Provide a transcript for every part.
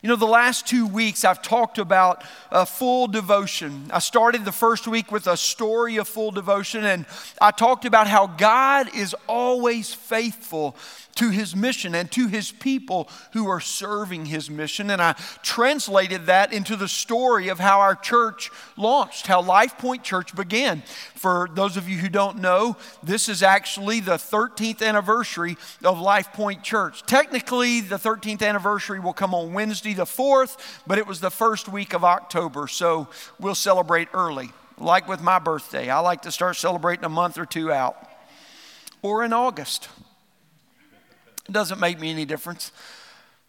You know, the last two weeks I've talked about a full devotion. I started the first week with a story of full devotion, and I talked about how God is always faithful to his mission and to his people who are serving his mission. And I translated that into the story of how our church launched, how Life Point Church began. For those of you who don't know, this is actually the 13th anniversary of Life Point Church. Technically, the 13th anniversary will come on Wednesday the 4th, but it was the first week of October, so we'll celebrate early. Like with my birthday, I like to start celebrating a month or two out, or in August. It doesn't make me any difference.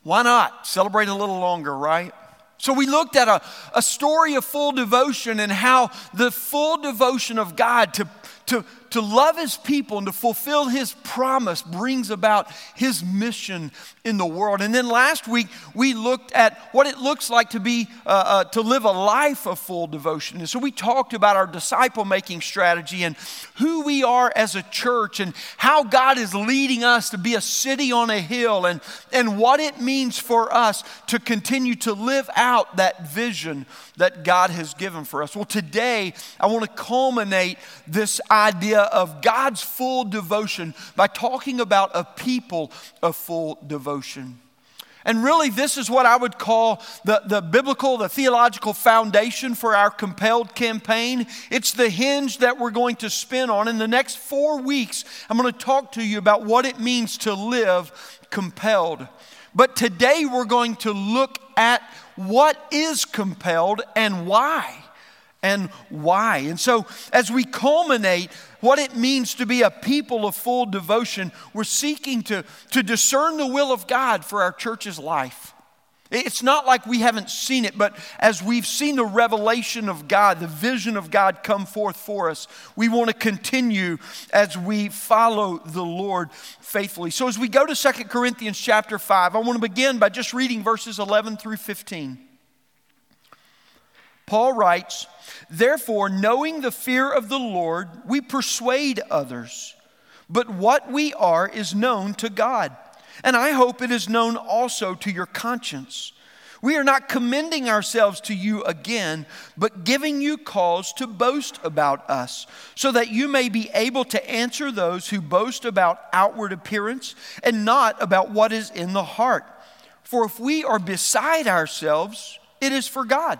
Why not? Celebrate a little longer, right? So, we looked at a, a story of full devotion and how the full devotion of God to, to, to love his people and to fulfill his promise brings about his mission in the world. And then last week, we looked at what it looks like to be, uh, uh, to live a life of full devotion. And so we talked about our disciple making strategy and who we are as a church and how God is leading us to be a city on a hill and, and what it means for us to continue to live out that vision that God has given for us. Well, today, I want to culminate this idea of God's full devotion by talking about a people of full devotion. And really, this is what I would call the, the biblical, the theological foundation for our compelled campaign. It's the hinge that we're going to spin on. In the next four weeks, I'm going to talk to you about what it means to live compelled. But today, we're going to look at what is compelled and why and why. And so, as we culminate what it means to be a people of full devotion, we're seeking to, to discern the will of God for our church's life. It's not like we haven't seen it, but as we've seen the revelation of God, the vision of God come forth for us, we want to continue as we follow the Lord faithfully. So as we go to Second Corinthians chapter 5, I want to begin by just reading verses 11 through 15. Paul writes, Therefore, knowing the fear of the Lord, we persuade others. But what we are is known to God, and I hope it is known also to your conscience. We are not commending ourselves to you again, but giving you cause to boast about us, so that you may be able to answer those who boast about outward appearance and not about what is in the heart. For if we are beside ourselves, it is for God.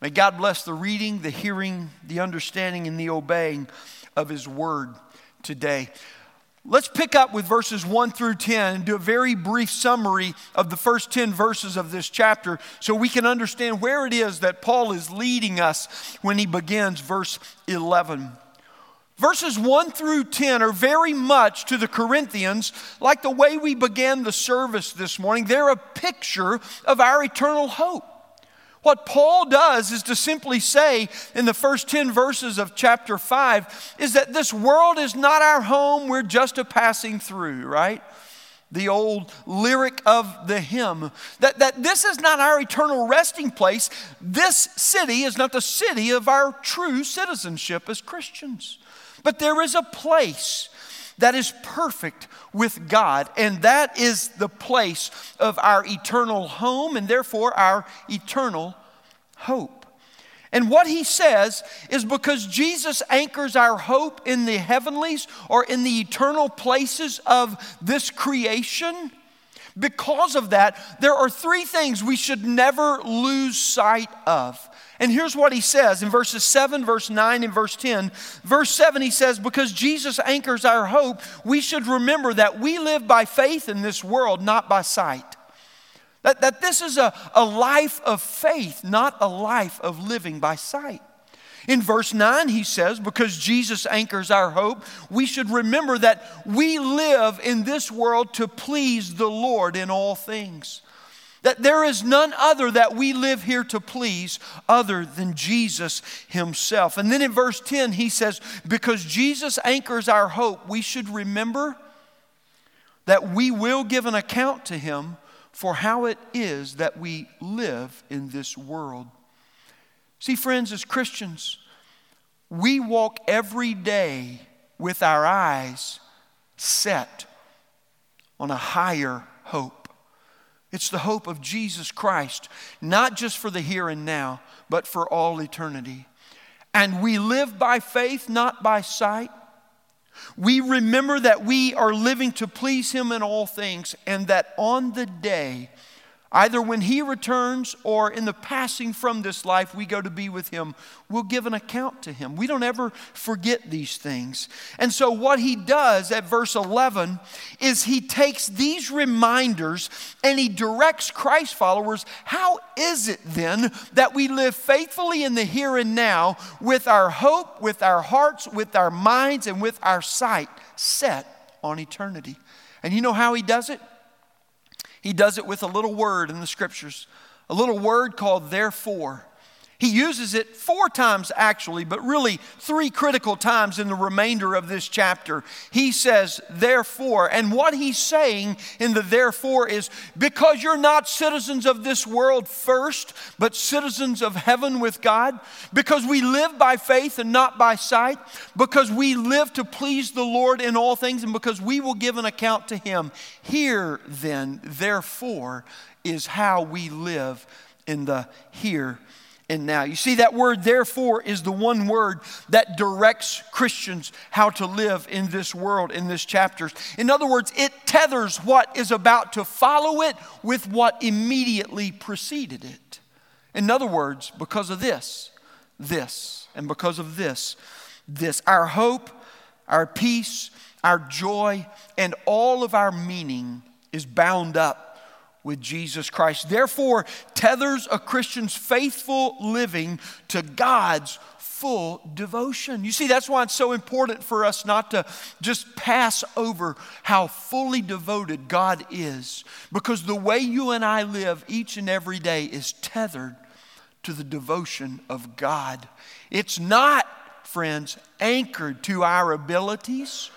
May God bless the reading, the hearing, the understanding, and the obeying of His word today. Let's pick up with verses 1 through 10 and do a very brief summary of the first 10 verses of this chapter so we can understand where it is that Paul is leading us when he begins verse 11. Verses 1 through 10 are very much to the Corinthians like the way we began the service this morning. They're a picture of our eternal hope. What Paul does is to simply say in the first 10 verses of chapter 5 is that this world is not our home, we're just a passing through, right? The old lyric of the hymn that, that this is not our eternal resting place. This city is not the city of our true citizenship as Christians. But there is a place that is perfect with God, and that is the place of our eternal home and therefore our eternal hope. And what he says is because Jesus anchors our hope in the heavenlies or in the eternal places of this creation, because of that, there are three things we should never lose sight of. And here's what he says in verses 7, verse 9, and verse 10. Verse 7, he says, Because Jesus anchors our hope, we should remember that we live by faith in this world, not by sight. That, that this is a, a life of faith, not a life of living by sight. In verse 9, he says, because Jesus anchors our hope, we should remember that we live in this world to please the Lord in all things. That there is none other that we live here to please other than Jesus Himself. And then in verse 10, he says, Because Jesus anchors our hope, we should remember that we will give an account to Him for how it is that we live in this world. See, friends, as Christians, we walk every day with our eyes set on a higher hope. It's the hope of Jesus Christ, not just for the here and now, but for all eternity. And we live by faith, not by sight. We remember that we are living to please Him in all things, and that on the day Either when he returns or in the passing from this life, we go to be with him. We'll give an account to him. We don't ever forget these things. And so, what he does at verse 11 is he takes these reminders and he directs Christ followers. How is it then that we live faithfully in the here and now with our hope, with our hearts, with our minds, and with our sight set on eternity? And you know how he does it? He does it with a little word in the scriptures, a little word called therefore. He uses it four times actually, but really three critical times in the remainder of this chapter. He says, therefore. And what he's saying in the therefore is because you're not citizens of this world first, but citizens of heaven with God, because we live by faith and not by sight, because we live to please the Lord in all things, and because we will give an account to Him. Here, then, therefore, is how we live in the here and now. You see, that word therefore is the one word that directs Christians how to live in this world, in this chapter. In other words, it tethers what is about to follow it with what immediately preceded it. In other words, because of this, this, and because of this, this, our hope, our peace, our joy, and all of our meaning is bound up with Jesus Christ. Therefore, tethers a Christian's faithful living to God's full devotion. You see, that's why it's so important for us not to just pass over how fully devoted God is, because the way you and I live each and every day is tethered to the devotion of God. It's not, friends, anchored to our abilities,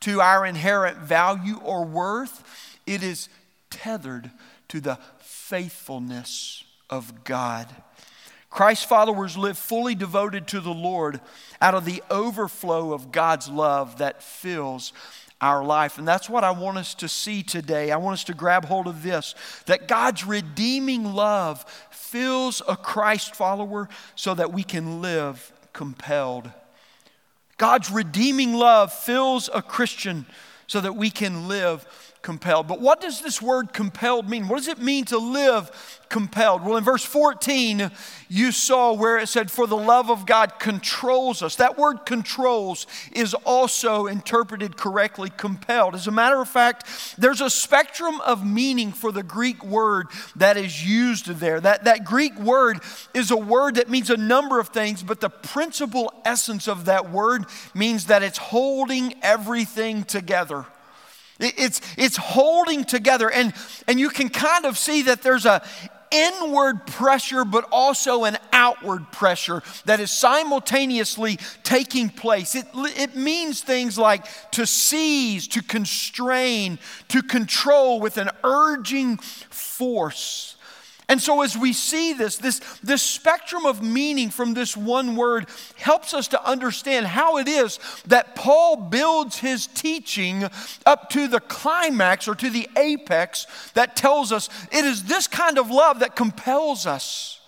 to our inherent value or worth. It is tethered to the faithfulness of God. Christ's followers live fully devoted to the Lord out of the overflow of God's love that fills our life. And that's what I want us to see today. I want us to grab hold of this that God's redeeming love fills a Christ follower so that we can live compelled. God's redeeming love fills a Christian so that we can live compelled. But what does this word compelled mean? What does it mean to live compelled? Well, in verse 14, you saw where it said, For the love of God controls us. That word controls is also interpreted correctly, compelled. As a matter of fact, there's a spectrum of meaning for the Greek word that is used there. That, that Greek word is a word that means a number of things, but the principal essence of that word means that it's holding everything together. It's, it's holding together. And, and you can kind of see that there's a inward pressure, but also an outward pressure that is simultaneously taking place. It, it means things like to seize, to constrain, to control with an urging force. And so, as we see this, this, this spectrum of meaning from this one word helps us to understand how it is that Paul builds his teaching up to the climax or to the apex that tells us it is this kind of love that compels us.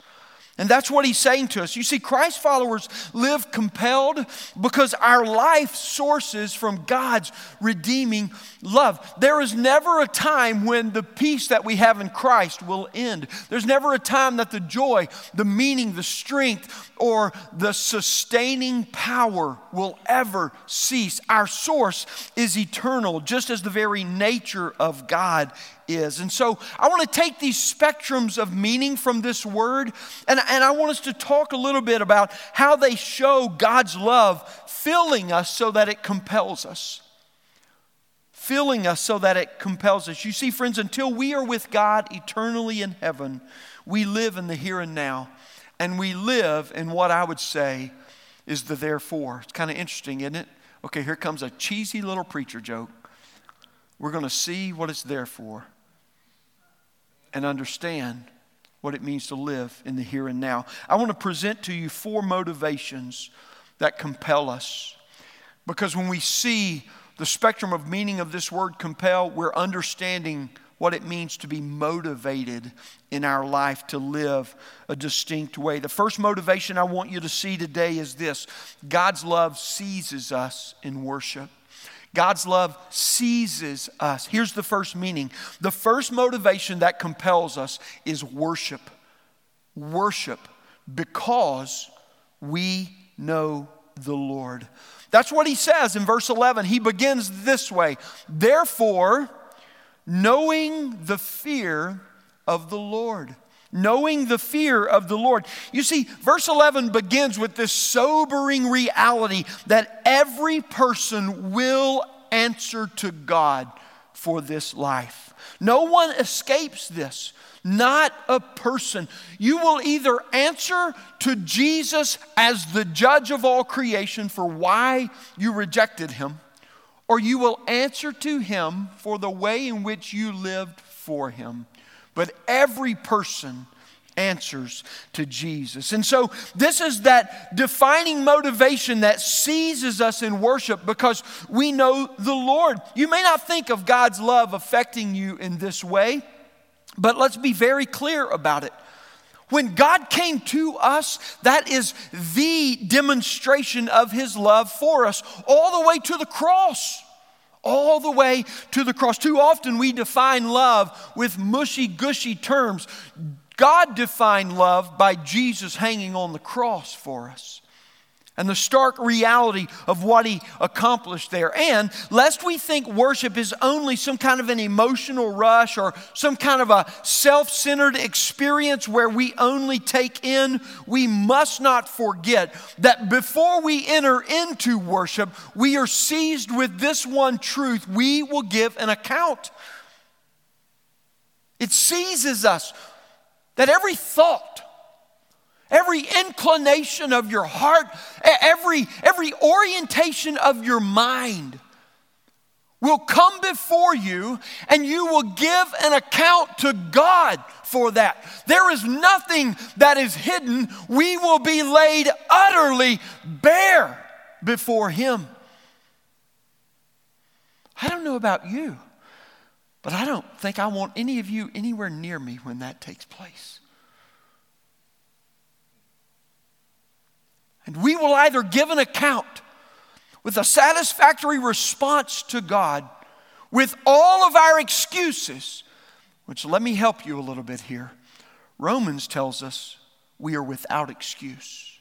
And that's what he's saying to us. You see, Christ followers live compelled because our life sources from God's redeeming love. There is never a time when the peace that we have in Christ will end. There's never a time that the joy, the meaning, the strength, or the sustaining power will ever cease. Our source is eternal, just as the very nature of God is. And so I want to take these spectrums of meaning from this word, and, and I want us to talk a little bit about how they show God's love filling us so that it compels us. filling us so that it compels us. You see, friends, until we are with God eternally in heaven, we live in the here and now. And we live in what I would say is the therefore. It's kind of interesting, isn't it? Okay, here comes a cheesy little preacher joke. We're going to see what it's there for and understand what it means to live in the here and now. I want to present to you four motivations that compel us. Because when we see the spectrum of meaning of this word compel, we're understanding what it means to be motivated in our life to live a distinct way. The first motivation I want you to see today is this God's love seizes us in worship. God's love seizes us. Here's the first meaning the first motivation that compels us is worship. Worship because we know the Lord. That's what he says in verse 11. He begins this way Therefore, knowing the fear of the Lord. Knowing the fear of the Lord. You see, verse 11 begins with this sobering reality that every person will answer to God for this life. No one escapes this not a person. You will either answer to Jesus as the judge of all creation for why you rejected him, or you will answer to him for the way in which you lived for him. But every person answers to Jesus. And so, this is that defining motivation that seizes us in worship because we know the Lord. You may not think of God's love affecting you in this way, but let's be very clear about it. When God came to us, that is the demonstration of His love for us, all the way to the cross. All the way to the cross. Too often we define love with mushy gushy terms. God defined love by Jesus hanging on the cross for us and the stark reality of what he accomplished there. And lest we think worship is only some kind of an emotional rush or some kind of a self centered experience where we only take in, we must not forget that before we enter into worship, we are seized with this one truth we will give an account. It seizes us that every thought, every inclination of your heart, every, every orientation of your mind will come before you and you will give an account to God for that. There is nothing that is hidden. We will be laid utterly bare before Him. I don't know about you, but I don't think I want any of you anywhere near me when that takes place. And we will either give an account with a satisfactory response to God with all of our excuses, which let me help you a little bit here. Romans tells us we are without excuse.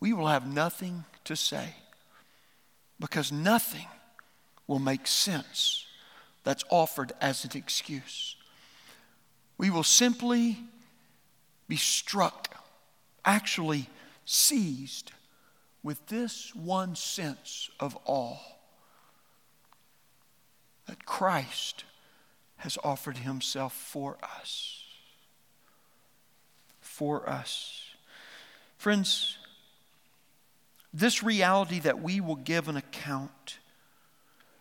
We will have nothing to say because nothing will make sense that's offered as an excuse. We will simply be struck, actually seized with this one sense of awe that Christ has offered himself for us. For us. Friends, this reality that we will give an account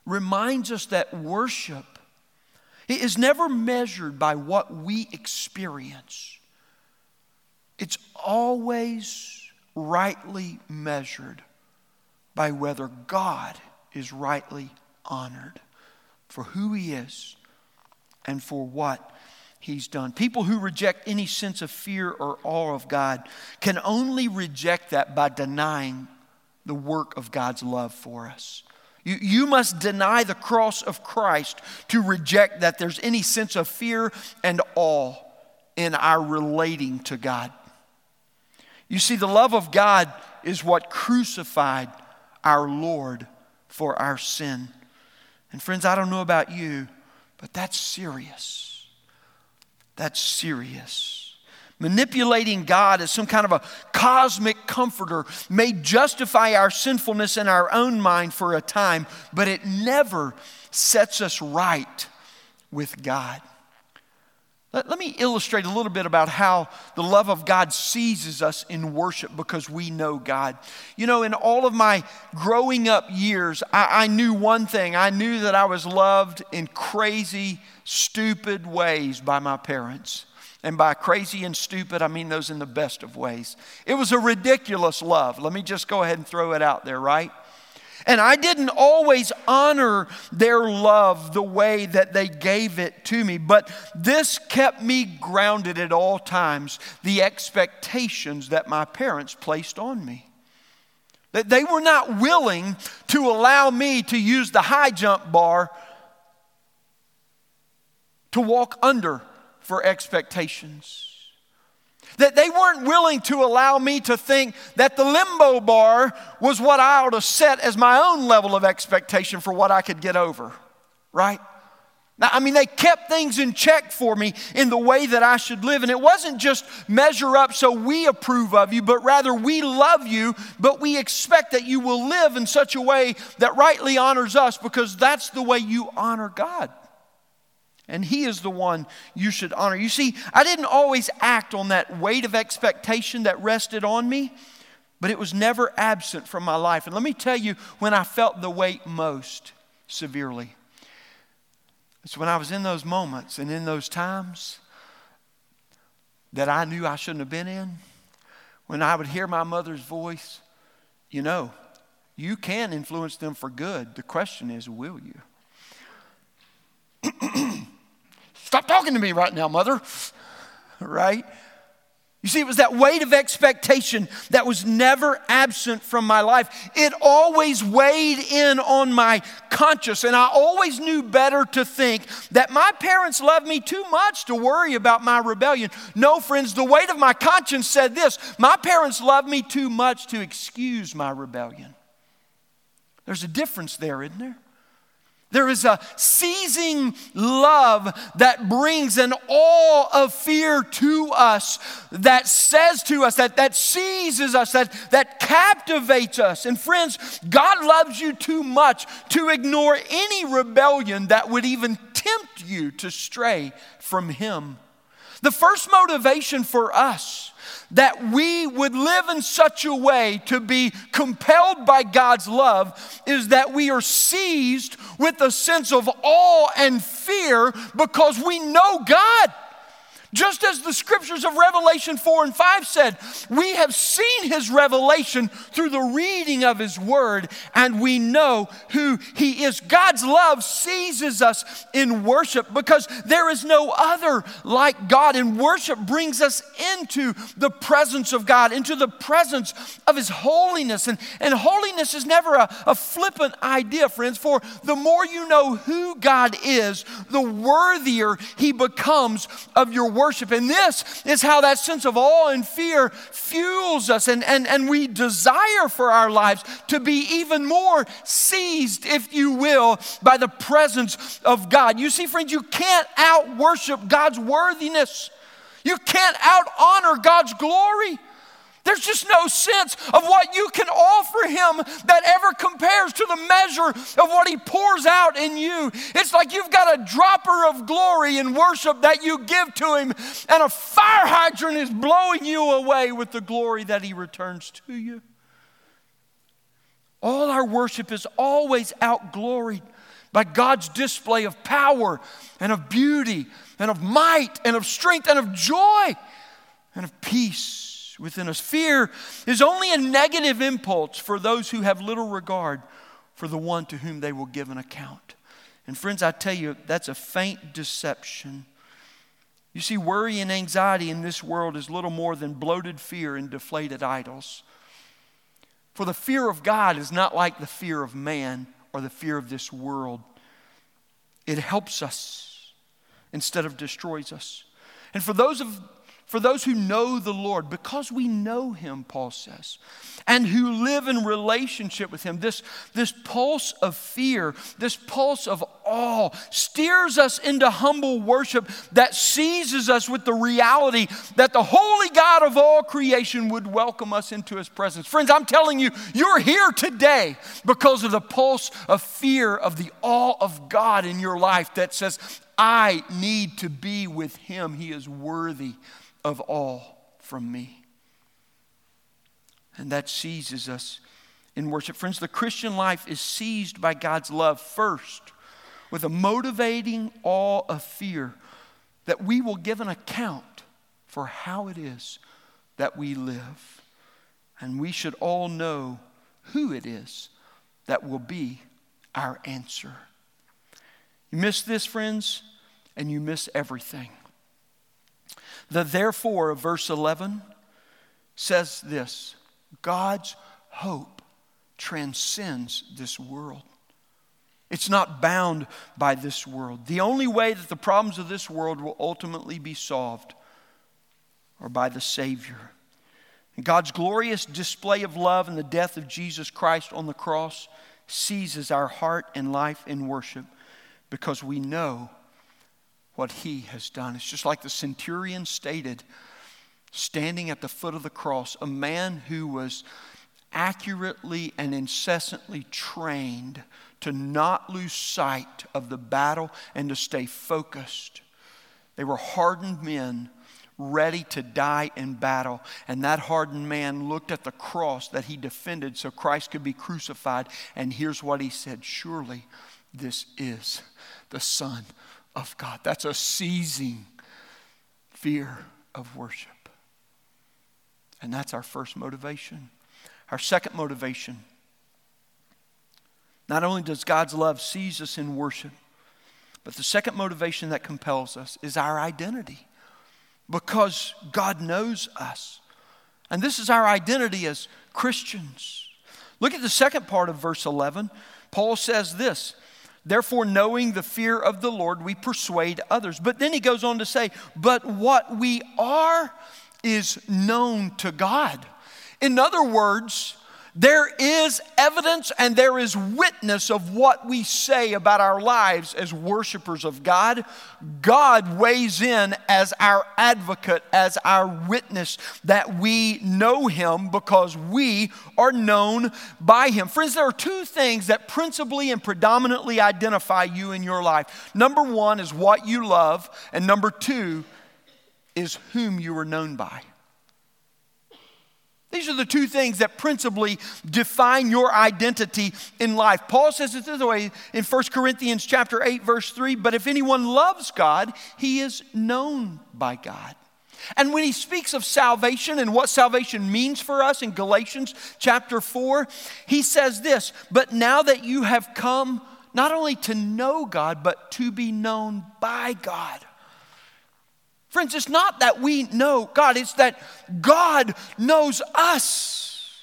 reminds us that worship is never measured by what we experience. It's always rightly measured by whether God is rightly honored for who He is and for what He's done. People who reject any sense of fear or awe of God can only reject that by denying the work of God's love for us. You, you must deny the cross of Christ to reject that there's any sense of fear and awe in our relating to God. You see, the love of God is what crucified our Lord for our sin. And friends, I don't know about you, but that's serious. That's serious. manipulating God as some kind of a cosmic comforter may justify our sinfulness in our own mind for a time, but it never sets us right with God. Let, let, me illustrate a little bit about how the love of God seizes us in worship because we know God. You know, in all of my growing up years, I, I knew one thing I knew that I was loved in crazy, stupid ways by my parents. And by crazy and stupid, I mean those in the best of ways. It was a ridiculous love. Let me just go ahead and throw it out there, right? And I didn't always honor their love the way that they gave it to me, but this kept me grounded at all times the expectations that my parents placed on me. That they were not willing to allow me to use the high jump bar to walk under for expectations. That they weren't willing to allow me to think that the limbo bar was what I ought to set as my own level of expectation for what I could get over, right? Now, I mean, they kept things in check for me in the way that I should live. And it wasn't just measure up so we approve of you, but rather we love you, but we expect that you will live in such a way that rightly honors us because that's the way you honor God and He is the one you should honor. You see, I didn't always act on that weight of expectation that rested on me, but it was never absent from my life. And let me tell you when I felt the weight most severely. It's when I was in those moments and in those times that I knew I shouldn't have been in. When I would hear my mother's voice, you know, you can influence them for good. The question is, will you? Stop talking to me right now, mother. Right? You see, it was that weight of expectation that was never absent from my life. It always weighed in on my conscience, and I always knew better to think that my parents loved me too much to worry about my rebellion. No, friends, the weight of my conscience said this my parents loved me too much to excuse my rebellion. There's a difference there, isn't there? There is a seizing love that brings an awe of fear to us, that says to us, that, that seizes us, that, that captivates us. And friends, God loves you too much to ignore any rebellion that would even tempt you to stray from Him. The first motivation for us that we would live in such a way to be compelled by God's love is that we are seized with a sense of awe and fear because we know God. Just as the scriptures of Revelation 4 and 5 said, we have seen his revelation through the reading of his word, and we know who he is. God's love seizes us in worship because there is no other like God, and worship brings us into the presence of God, into the presence of his holiness. And, and holiness is never a, a flippant idea, friends, for the more you know who God is, the worthier he becomes of your worship. And this is how that sense of awe and fear fuels us, and, and, and we desire for our lives to be even more seized, if you will, by the presence of God. You see, friends, you can't out worship God's worthiness, you can't out honor God's glory. There's just no sense of what you can offer him that ever compares to the measure of what he pours out in you. It's like you've got a dropper of glory in worship that you give to him, and a fire hydrant is blowing you away with the glory that he returns to you. All our worship is always outgloried by God's display of power and of beauty and of might and of strength and of joy and of peace within us. Fear is only a negative impulse for those who have little regard for the one to whom they will give an account. And friends, I tell you, that's a faint deception. You see, worry and anxiety in this world is little more than bloated fear and deflated idols. For the fear of God is not like the fear of man or the fear of this world. It helps us instead of destroys us. And for those of for those who know the Lord, because we know Him, Paul says, and who live in relationship with Him, this, this pulse of fear, this pulse of awe steers us into humble worship that seizes us with the reality that the holy God of all creation would welcome us into his presence. Friends, I'm telling you, you're here today because of the pulse of fear of the awe of God in your life that says, I need to be with him. He is worthy of all from me. And that seizes us in worship. Friends, the Christian life is seized by God's love first with a motivating awe of fear that we will give an account for how it is that we live. And we should all know who it is that will be our answer. You miss this, friends, and you miss everything. The therefore of verse 11 says this God's hope transcends this world. It's not bound by this world. The only way that the problems of this world will ultimately be solved are by the Savior. And God's glorious display of love in the death of Jesus Christ on the cross seizes our heart and life in worship because we know what He has done. It's just like the centurion stated standing at the foot of the cross, a man who was accurately and incessantly trained to not lose sight of the battle and to stay focused. They were hardened men ready to die in battle. And that hardened man looked at the cross that he defended so Christ could be crucified. And here's what he said Surely this is the Son of God. That's a seizing fear of worship. And that's our first motivation. Our second motivation not only does God's love seize us in worship, but the second motivation that compels us is our identity because God knows us. And this is our identity as Christians. Look at the second part of verse 11. Paul says this Therefore, knowing the fear of the Lord, we persuade others. But then he goes on to say, But what we are is known to God. In other words, there is evidence and there is witness of what we say about our lives as worshipers of God. God weighs in as our advocate, as our witness that we know Him because we are known by Him. Friends, there are two things that principally and predominantly identify you in your life. Number one is what you love, and number two is whom you are known by. These are the two things that principally define your identity in life. Paul says it this way in 1 Corinthians chapter 8 verse 3, but if anyone loves God, he is known by God. And when he speaks of salvation and what salvation means for us in Galatians chapter 4, he says this, but now that you have come not only to know God, but to be known by God. Friends, it's not that we know God, it's that God knows us.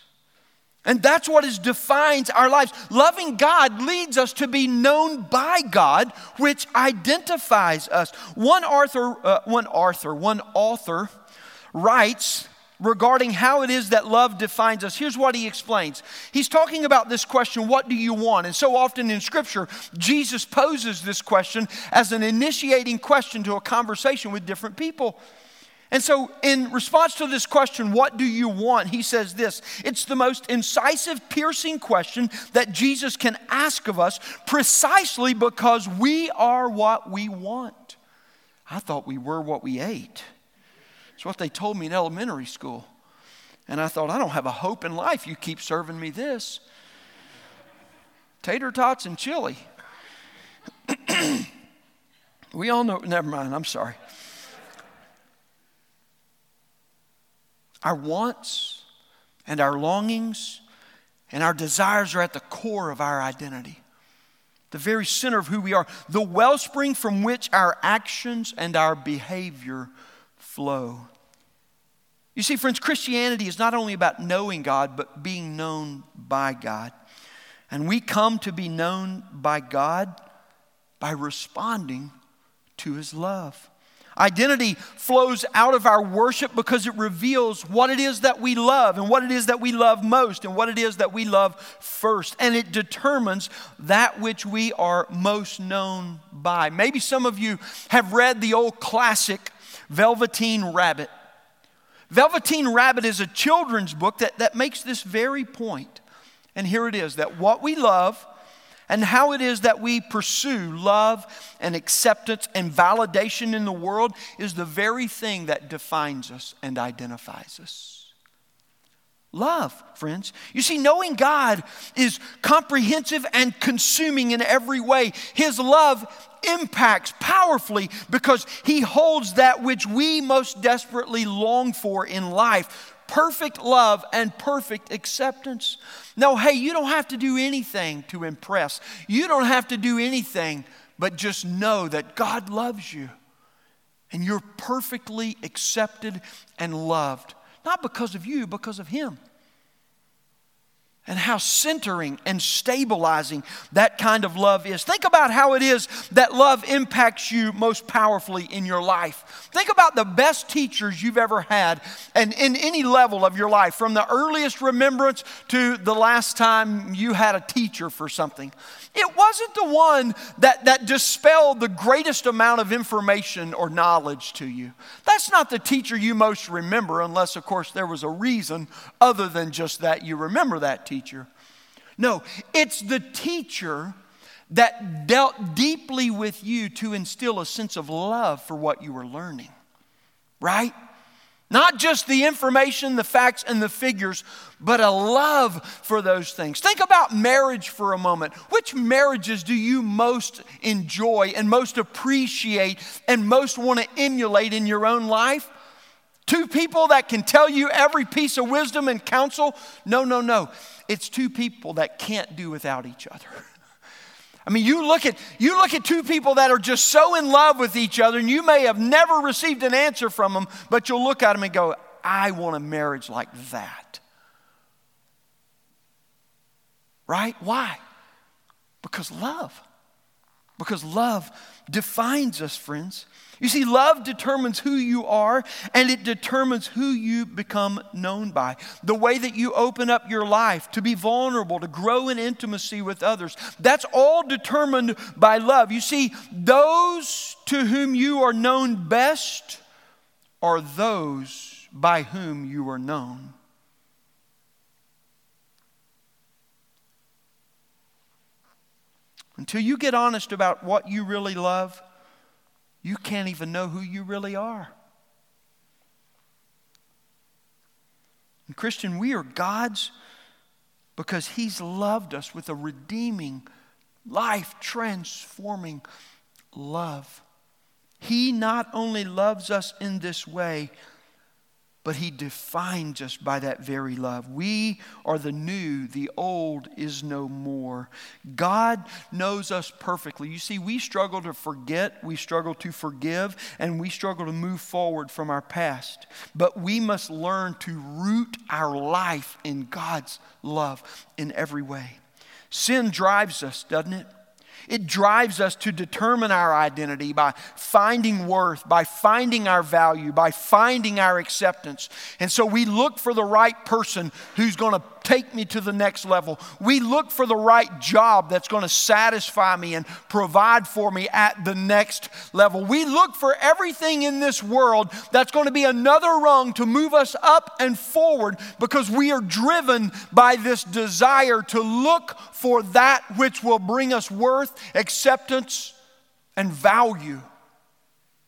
And that's what is defines our lives. Loving God leads us to be known by God, which identifies us. One author, uh, one author, one author writes regarding how it is that love defines us. Here's what he explains. He's talking about this question, what do you want? And so often in Scripture, Jesus poses this question as an initiating question to a conversation with different people. And so, in response to this question, what do you want? He says this it's the most incisive, piercing question that Jesus can ask of us precisely because we are what we want. I thought we were what we ate. It's what they told me in elementary school. And I thought, I don't have a hope in life. You keep serving me this tater tots and chili. we all know, never mind, I'm sorry. Our wants and our longings and our desires are at the core of our identity, the very center of who we are, the wellspring from which our actions and our behavior flow. You see, friends, Christianity is not only about knowing God, but being known by God. And we come to be known by God by responding to his love. Identity flows out of our worship because it reveals what it is that we love and what it is that we love most and what it is that we love first. And it determines that which we are most known by. Maybe some of you have read the old classic Velveteen Rabbit. Velveteen Rabbit is a children's book that, that makes this very point. And here it is that what we love and how it is that we pursue love and acceptance and validation in the world is the very thing that defines us and identifies us. Love, friends. You see, knowing God is comprehensive and consuming in every way. His love impacts powerfully because He holds that which we most desperately long for in life perfect love and perfect acceptance. No, hey, you don't have to do anything to impress. You don't have to do anything but just know that God loves you and you're perfectly accepted and loved. Not because of you, because of Him and how centering and stabilizing that kind of love is. Think about how it is that love impacts you most powerfully in your life. Think about the best teachers you've ever had and in any level of your life, from the earliest remembrance to the last time you had a teacher for something. It wasn't the one that, that dispelled the greatest amount of information or knowledge to you. That's not the teacher you most remember, unless, of course, there was a reason other than just that you remember that teacher. No, it's the teacher that dealt deeply with you to instill a sense of love for what you were learning, right? Not just the information, the facts, and the figures, but a love for those things. Think about marriage for a moment. Which marriages do you most enjoy and most appreciate and most want to emulate in your own life? Two people that can tell you every piece of wisdom and counsel? No, no, no. It's two people that can't do without each other. I mean, you look at you look at two people that are just so in love with each other, and you may have never received an answer from them, but you'll look at them and go, "I want a marriage like that." Right? Why? Because love. Because love defines us, friends. You see, love determines who you are and it determines who you become known by. The way that you open up your life to be vulnerable, to grow in intimacy with others, that's all determined by love. You see, those to whom you are known best are those by whom you are known. Until you get honest about what you really love, you can't even know who you really are. And Christian, we are God's because He's loved us with a redeeming, life transforming love. He not only loves us in this way, but he defines us by that very love. We are the new, the old is no more. God knows us perfectly. You see, we struggle to forget, we struggle to forgive, and we struggle to move forward from our past. But we must learn to root our life in God's love in every way. Sin drives us, doesn't it? It drives us to determine our identity by finding worth, by finding our value, by finding our acceptance. And so we look for the right person who's going to take me to the next level. We look for the right job that's going to satisfy me and provide for me at the next level. We look for everything in this world that's going to be another rung to move us up and forward because we are driven by this desire to look for that which will bring us worth, acceptance, and value.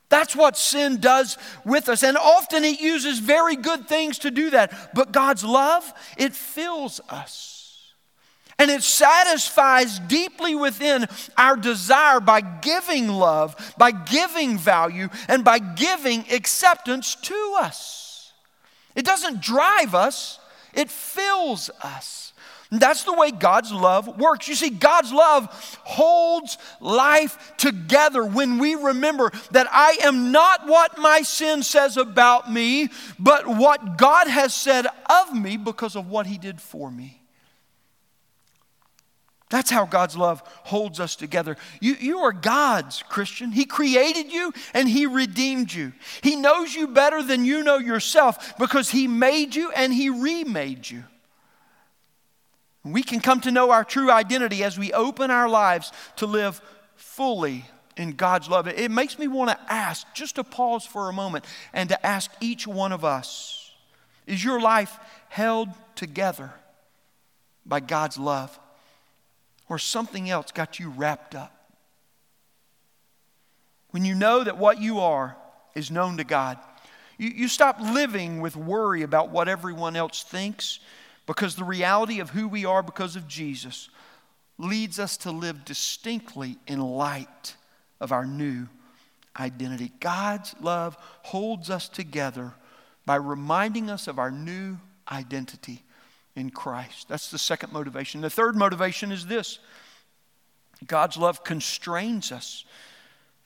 That's what sin does with us. And often it uses very good things to do that. But God's love, it fills us. And it satisfies deeply within our desire by giving love, by giving value, and by giving acceptance to us. It doesn't drive us, it fills us. That's the way God's love works. You see, God's love holds life together when we remember that I am not what my sin says about me, but what God has said of me because of what He did for me. That's how God's love holds us together. You, you are God's, Christian. He created you and He redeemed you. He knows you better than you know yourself because He made you and He remade you. We can come to know our true identity as we open our lives to live fully in God's love. It makes me want to ask, just to pause for a moment, and to ask each one of us is your life held together by God's love? Or something else got you wrapped up? When you know that what you are is known to God, you, you stop living with worry about what everyone else thinks because the reality of who we are because of Jesus leads us to live distinctly in light of our new identity. God's love holds us together by reminding us of our new identity in Christ. That's the second motivation. The third motivation is this God's love constrains us.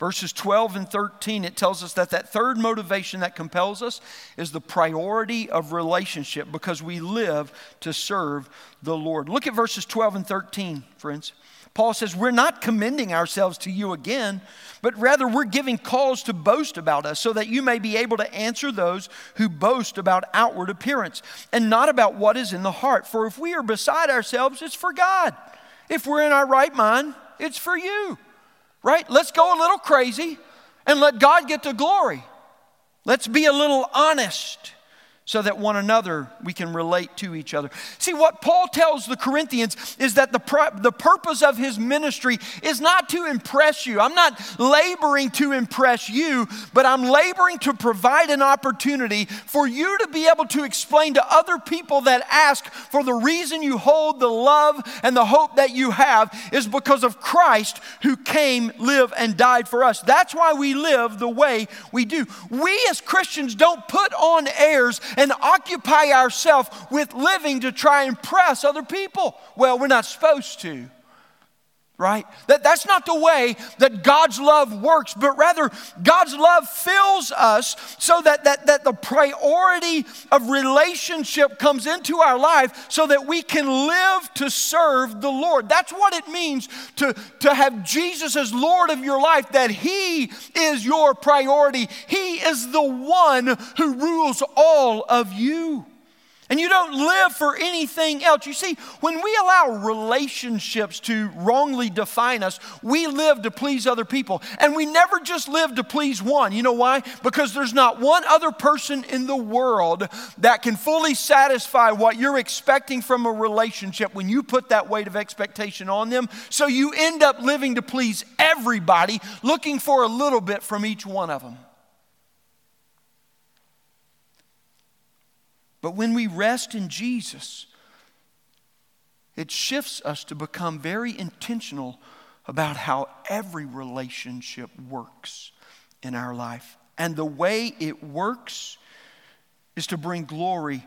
Verses 12 and 13, it tells us that that third motivation that compels us is the priority of relationship because we live to serve the Lord. Look at verses 12 and 13, friends. Paul says, We're not commending ourselves to you again, but rather we're giving cause to boast about us, so that you may be able to answer those who boast about outward appearance and not about what is in the heart. For if we are beside ourselves, it's for God. If we're in our right mind, it's for you. Right? Let's go a little crazy and let God get the glory. Let's be a little honest so that one another we can relate to each other. See, what Paul tells the Corinthians is that the, the purpose of his ministry is not to impress you. I'm not laboring to impress you, but I'm laboring to provide an opportunity for you to be able to explain to other people that ask for the reason you hold the love and the hope that you have is because of Christ who came, lived, and died for us. That's why we live the way we do. We as Christians don't put on airs and occupy ourselves with living to try and impress other people. Well, we're not supposed to right? That, that's not the way that God's love works, but rather God's love fills us so that, that, that the priority of relationship comes into our life so that we can live to serve the Lord. That's what it means to, to have Jesus as Lord of your life, that He is your priority. He is the one who rules all of you and you don't live for anything else. You see, when we allow relationships to wrongly define us, we live to please other people. And we never just live to please one. You know why? Because there's not one other person in the world that can fully satisfy what you're expecting from a relationship when you put that weight of expectation on them. So you end up living to please everybody, looking for a little bit from each one of them. But when we rest in Jesus, it shifts us to become very intentional about how every relationship works in our life. And the way it works is to bring glory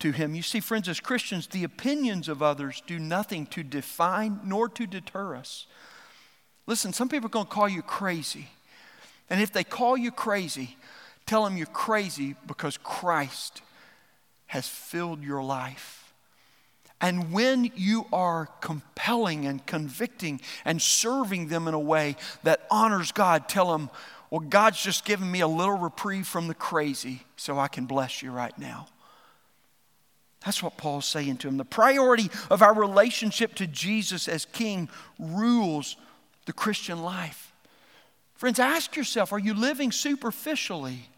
to Him. You see, friends, as Christians, the opinions of others do nothing to define nor to deter us. Listen, some people are going to call you crazy. And if they call you crazy, tell them you're crazy because Christ has filled your life. And when you are compelling and convicting and serving them in a way that honors God, tell them, Well, God's just given me a little reprieve from the crazy so I can bless you right now. That's what Paul's saying to him. The priority of our relationship to Jesus as King rules the Christian life. Friends, ask yourself are you living superficially?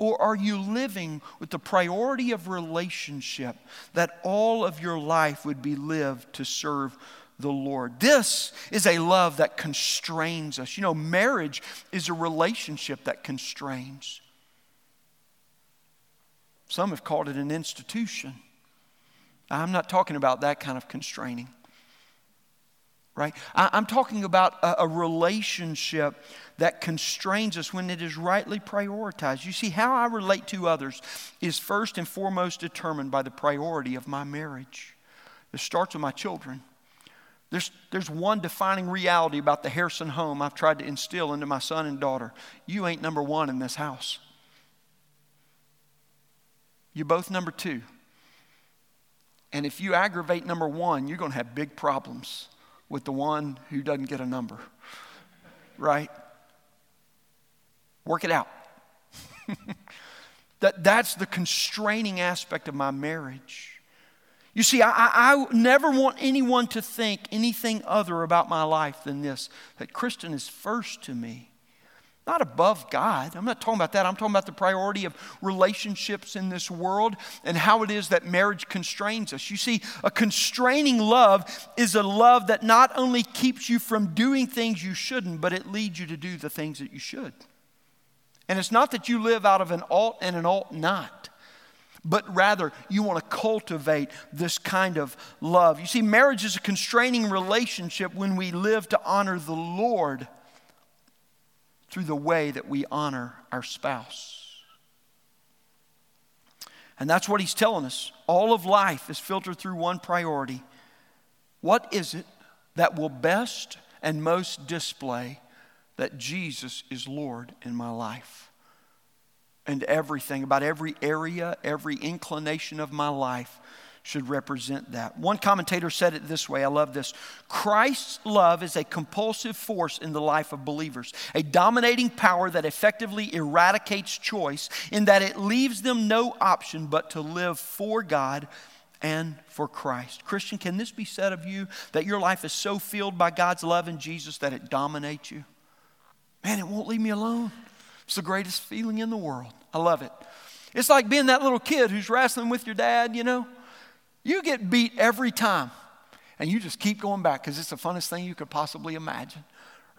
Or are you living with the priority of relationship that all of your life would be lived to serve the Lord? This is a love that constrains us. You know, marriage is a relationship that constrains. Some have called it an institution. I'm not talking about that kind of constraining right? I, am talking about a, a, relationship that constrains us when it is rightly prioritized. You see, how I relate to others is first and foremost determined by the priority of my marriage. It starts with my children. There's, there's one defining reality about the Harrison home I've tried to instill into my son and daughter. You ain't number one in this house. You're both number two. And if you aggravate number one, you're going to have big problems with the one who doesn't get a number, right? Work it out. that, that's the constraining aspect of my marriage. You see, I, I, never want anyone to think anything other about my life than this that Kristen is first to me. Not above God. I'm not talking about that. I'm talking about the priority of relationships in this world and how it is that marriage constrains us. You see, a constraining love is a love that not only keeps you from doing things you shouldn't, but it leads you to do the things that you should. And it's not that you live out of an ought and an ought not but rather you want to cultivate this kind of love. You see, marriage is a constraining relationship when we live to honor the Lord through the way that we honor our spouse. And that's what he's telling us. All of life is filtered through one priority. What is it that will best and most display that Jesus is Lord in my life? And everything, about every area, every inclination of my life should represent that. One commentator said it this way I love this. Christ's love is a compulsive force in the life of believers, a dominating power that effectively eradicates choice, in that it leaves them no option but to live for God and for Christ. Christian, can this be said of you that your life is so filled by God's love in Jesus that it dominates you? Man, it won't leave me alone. It's the greatest feeling in the world. I love it. It's like being that little kid who's wrestling with your dad, you know. You get beat every time, and you just keep going back because it's the funnest thing you could possibly imagine.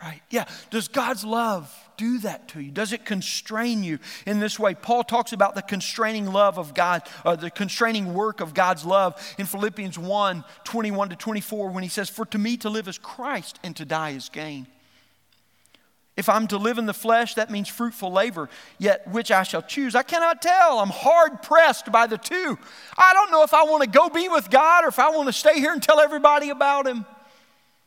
Right? Yeah. Does God's love do that to you? Does it constrain you in this way? Paul talks about the constraining love of God, uh, the constraining work of God's love in Philippians 1 21 to 24 when he says, For to me to live is Christ and to die is gain. If I'm to live in the flesh, that means fruitful labor, yet which I shall choose. I cannot tell. I'm hard pressed by the two. I don't know if I want to go be with God or if I want to stay here and tell everybody about Him.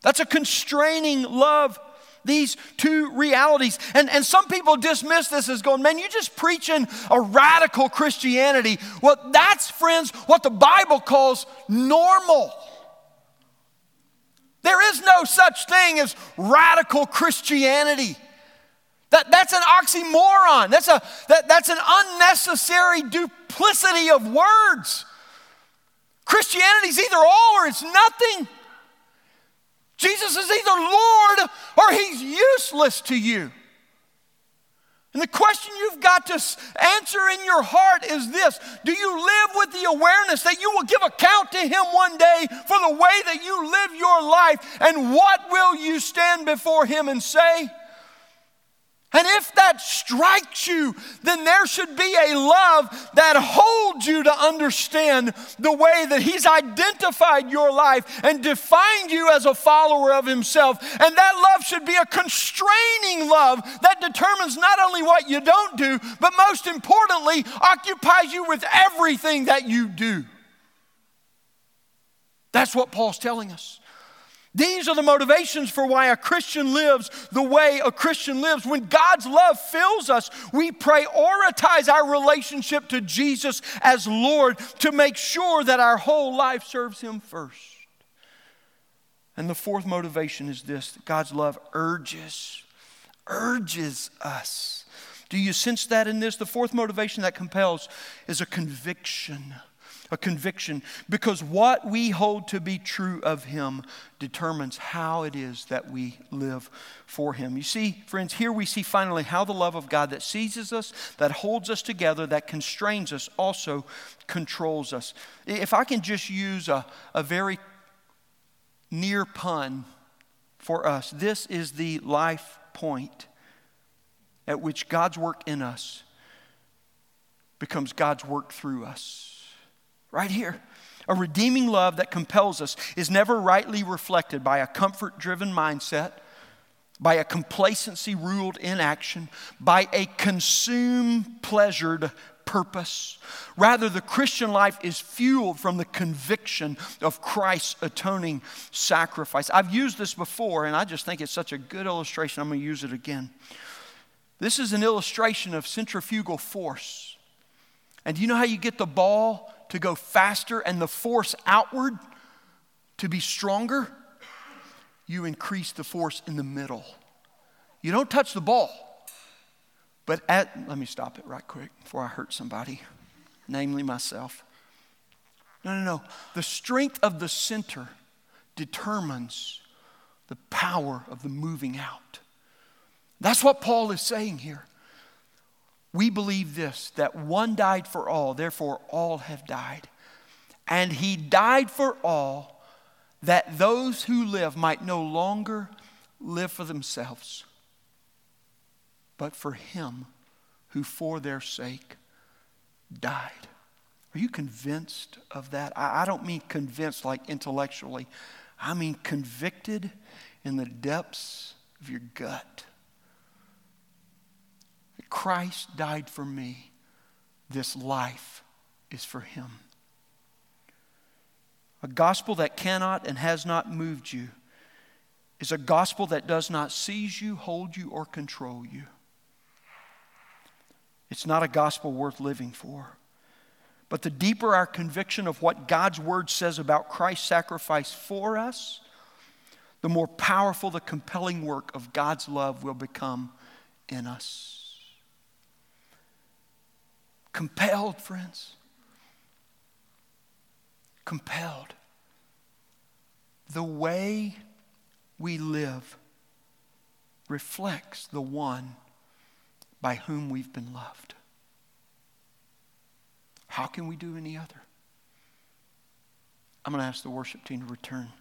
That's a constraining love. These two realities. And, and some people dismiss this as going, man, you're just preaching a radical Christianity. Well, that's, friends, what the Bible calls normal. There is no such thing as radical Christianity. That, that's an oxymoron. That's, a, that, that's an unnecessary duplicity of words. Christianity is either all or it's nothing. Jesus is either Lord or he's useless to you. And the question you've got to answer in your heart is this Do you live with the awareness that you will give account to Him one day for the way that you live your life? And what will you stand before Him and say? And if that strikes you, then there should be a love that holds you to understand the way that He's identified your life and defined you as a follower of Himself. And that love should be a constraining love that determines not only what you don't do, but most importantly, occupies you with everything that you do. That's what Paul's telling us. These are the motivations for why a Christian lives the way a Christian lives. When God's love fills us, we prioritize our relationship to Jesus as Lord to make sure that our whole life serves Him first. And the fourth motivation is this God's love urges, urges us. Do you sense that in this? The fourth motivation that compels is a conviction a conviction, because what we hold to be true of Him determines how it is that we live for Him. You see, friends, here we see finally how the love of God that seizes us, that holds us together, that constrains us, also controls us. If I can just use a, a very near pun for us, this is the life point at which God's work in us becomes God's work through us right here. A redeeming love that compels us is never rightly reflected by a comfort driven mindset, by a complacency ruled inaction, by a consume pleasured purpose. Rather, the Christian life is fueled from the conviction of Christ's atoning sacrifice. I've used this before, and I just think it's such a good illustration. I'm going to use it again. This is an illustration of centrifugal force. And do you know how you get the ball to go faster and the force outward to be stronger, you increase the force in the middle. You don't touch the ball. But at, let me stop it right quick before I hurt somebody, namely myself. No, no, no. The strength of the center determines the power of the moving out. That's what Paul is saying here. We believe this that one died for all, therefore all have died. And he died for all that those who live might no longer live for themselves, but for him who for their sake died. Are you convinced of that? I, don't mean convinced like intellectually, I mean convicted in the depths of your gut. Christ died for me. This life is for him. A gospel that cannot and has not moved you is a gospel that does not seize you, hold you, or control you. It's not a gospel worth living for. But the deeper our conviction of what God's word says about Christ's sacrifice for us, the more powerful the compelling work of God's love will become in us. Compelled, friends. Compelled. The way we live reflects the one by whom we've been loved. How can we do any other? I'm going to ask the worship team to return.